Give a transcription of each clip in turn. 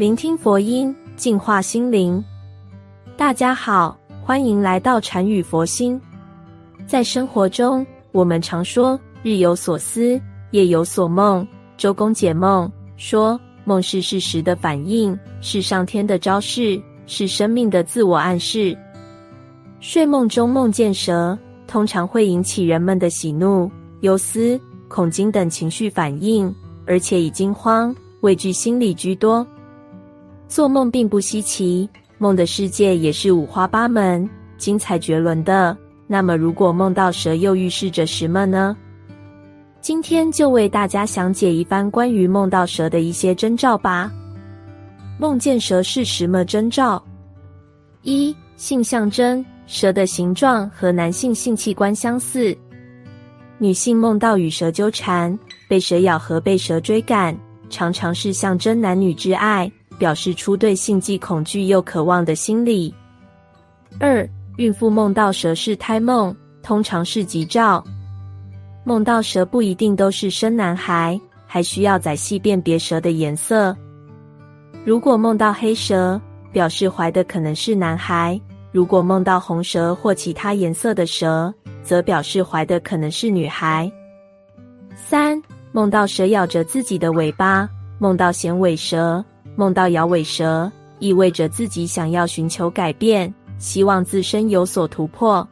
聆听佛音，净化心灵。大家好，欢迎来到禅语佛心。在生活中，我们常说“日有所思，夜有所梦”。周公解梦说，梦是事实的反应，是上天的昭示，是生命的自我暗示。睡梦中梦见蛇，通常会引起人们的喜怒、忧思、恐惊等情绪反应，而且以惊慌、畏惧心理居多。做梦并不稀奇，梦的世界也是五花八门、精彩绝伦的。那么，如果梦到蛇，又预示着什么呢？今天就为大家详解一番关于梦到蛇的一些征兆吧。梦见蛇是什么征兆？一、性象征：蛇的形状和男性性器官相似。女性梦到与蛇纠缠、被蛇咬和被蛇追赶，常常是象征男女之爱。表示出对性既恐惧又渴望的心理。二、孕妇梦到蛇是胎梦，通常是吉兆。梦到蛇不一定都是生男孩，还需要仔细辨别蛇的颜色。如果梦到黑蛇，表示怀的可能是男孩；如果梦到红蛇或其他颜色的蛇，则表示怀的可能是女孩。三、梦到蛇咬着自己的尾巴，梦到衔尾蛇。梦到摇尾蛇，意味着自己想要寻求改变，希望自身有所突破。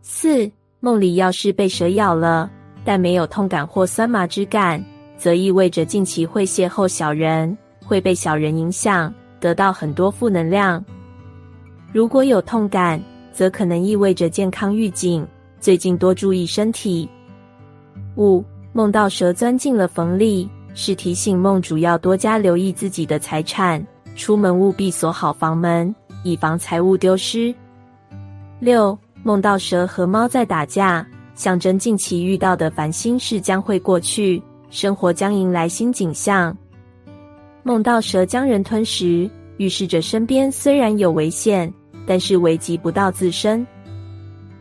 四梦里要是被蛇咬了，但没有痛感或酸麻之感，则意味着近期会邂逅小人，会被小人影响，得到很多负能量。如果有痛感，则可能意味着健康预警，最近多注意身体。五梦到蛇钻进了缝里。是提醒梦主要多加留意自己的财产，出门务必锁好房门，以防财物丢失。六梦到蛇和猫在打架，象征近期遇到的烦心事将会过去，生活将迎来新景象。梦到蛇将人吞食，预示着身边虽然有危险，但是危及不到自身。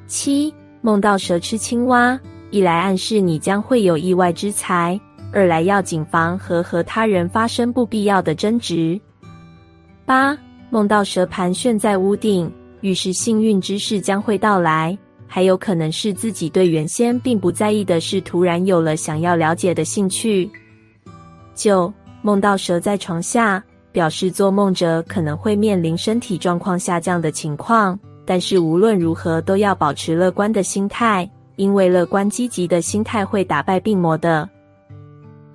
七梦到蛇吃青蛙，一来暗示你将会有意外之财。二来要谨防和和他人发生不必要的争执。八梦到蛇盘旋在屋顶，预示幸运之事将会到来，还有可能是自己对原先并不在意的事突然有了想要了解的兴趣。九梦到蛇在床下，表示做梦者可能会面临身体状况下降的情况，但是无论如何都要保持乐观的心态，因为乐观积极的心态会打败病魔的。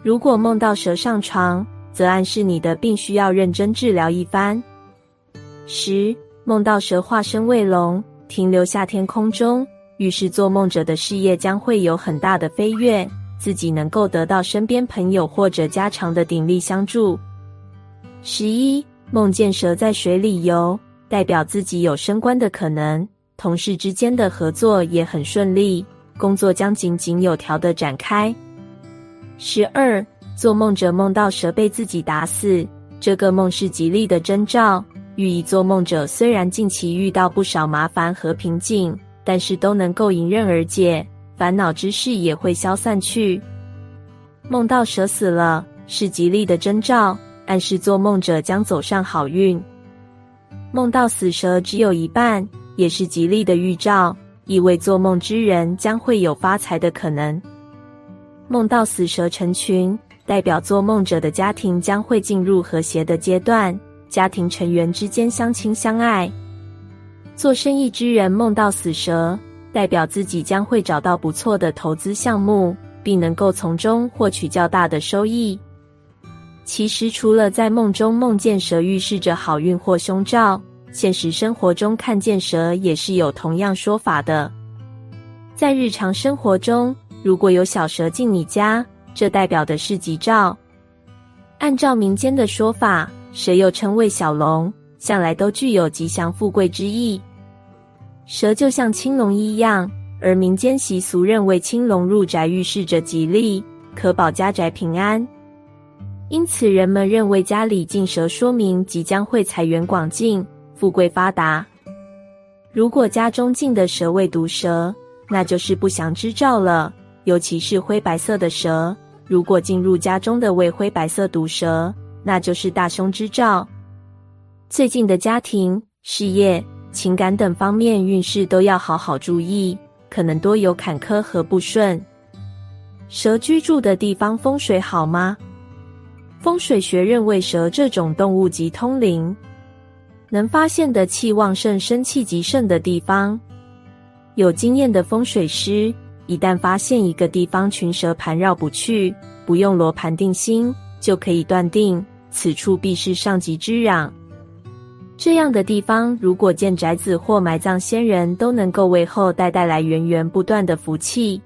如果梦到蛇上床，则暗示你的病需要认真治疗一番。十梦到蛇化身为龙，停留下天空中，预示做梦者的事业将会有很大的飞跃，自己能够得到身边朋友或者家常的鼎力相助。十一梦见蛇在水里游，代表自己有升官的可能，同事之间的合作也很顺利，工作将井井有条的展开。十二，做梦者梦到蛇被自己打死，这个梦是吉利的征兆，寓意做梦者虽然近期遇到不少麻烦和瓶颈，但是都能够迎刃而解，烦恼之事也会消散去。梦到蛇死了，是吉利的征兆，暗示做梦者将走上好运。梦到死蛇只有一半，也是吉利的预兆，意味做梦之人将会有发财的可能。梦到死蛇成群，代表做梦者的家庭将会进入和谐的阶段，家庭成员之间相亲相爱。做生意之人梦到死蛇，代表自己将会找到不错的投资项目，并能够从中获取较大的收益。其实，除了在梦中梦见蛇预示着好运或凶兆，现实生活中看见蛇也是有同样说法的。在日常生活中。如果有小蛇进你家，这代表的是吉兆。按照民间的说法，蛇又称为小龙，向来都具有吉祥富贵之意。蛇就像青龙一样，而民间习俗认为青龙入宅预示着吉利，可保家宅平安。因此，人们认为家里进蛇，说明即将会财源广进、富贵发达。如果家中进的蛇为毒蛇，那就是不祥之兆了。尤其是灰白色的蛇，如果进入家中的为灰白色毒蛇，那就是大凶之兆。最近的家庭、事业、情感等方面运势都要好好注意，可能多有坎坷和不顺。蛇居住的地方风水好吗？风水学认为，蛇这种动物极通灵，能发现的气旺盛、生气极盛的地方。有经验的风水师，一旦发现一个地方群蛇盘绕不去，不用罗盘定心，就可以断定此处必是上级之壤。这样的地方，如果建宅子或埋葬先人，都能够为后代带来源源不断的福气。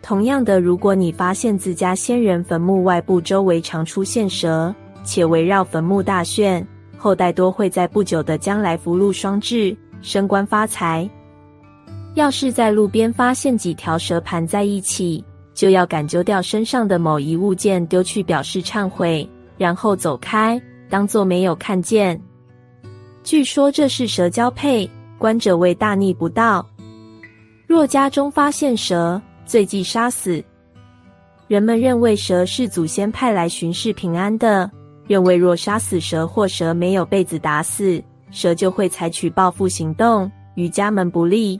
同样的，如果你发现自家先人坟墓外部周围常出现蛇，且围绕坟墓大炫，后代多会在不久的将来福禄双至、升官发财。要是在路边发现几条蛇盘在一起，就要赶揪掉身上的某一物件丢去表示忏悔，然后走开，当作没有看见。据说这是蛇交配，观者为大逆不道。若家中发现蛇，最忌杀死。人们认为蛇是祖先派来巡视平安的，认为若杀死蛇或蛇没有被子打死，蛇就会采取报复行动，与家门不利。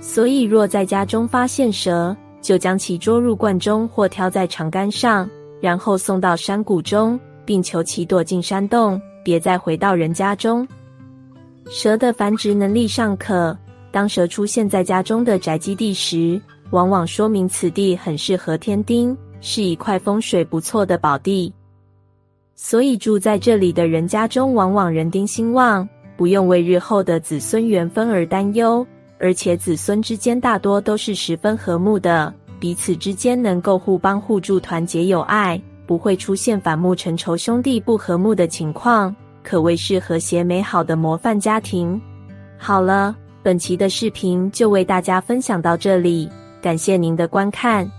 所以若在家中发现蛇，就将其捉入罐中或挑在长杆上，然后送到山谷中，并求其躲进山洞，别再回到人家中。蛇的繁殖能力尚可，当蛇出现在家中的宅基地时。往往说明此地很适合添丁，是一块风水不错的宝地，所以住在这里的人家中往往人丁兴旺，不用为日后的子孙缘分而担忧，而且子孙之间大多都是十分和睦的，彼此之间能够互帮互助、团结友爱，不会出现反目成仇、兄弟不和睦的情况，可谓是和谐美好的模范家庭。好了，本期的视频就为大家分享到这里。感谢您的观看。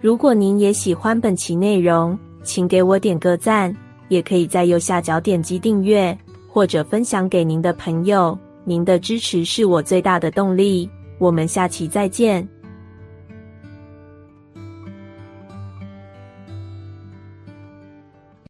如果您也喜欢本期内容，请给我点个赞，也可以在右下角点击订阅或者分享给您的朋友。您的支持是我最大的动力。我们下期再见。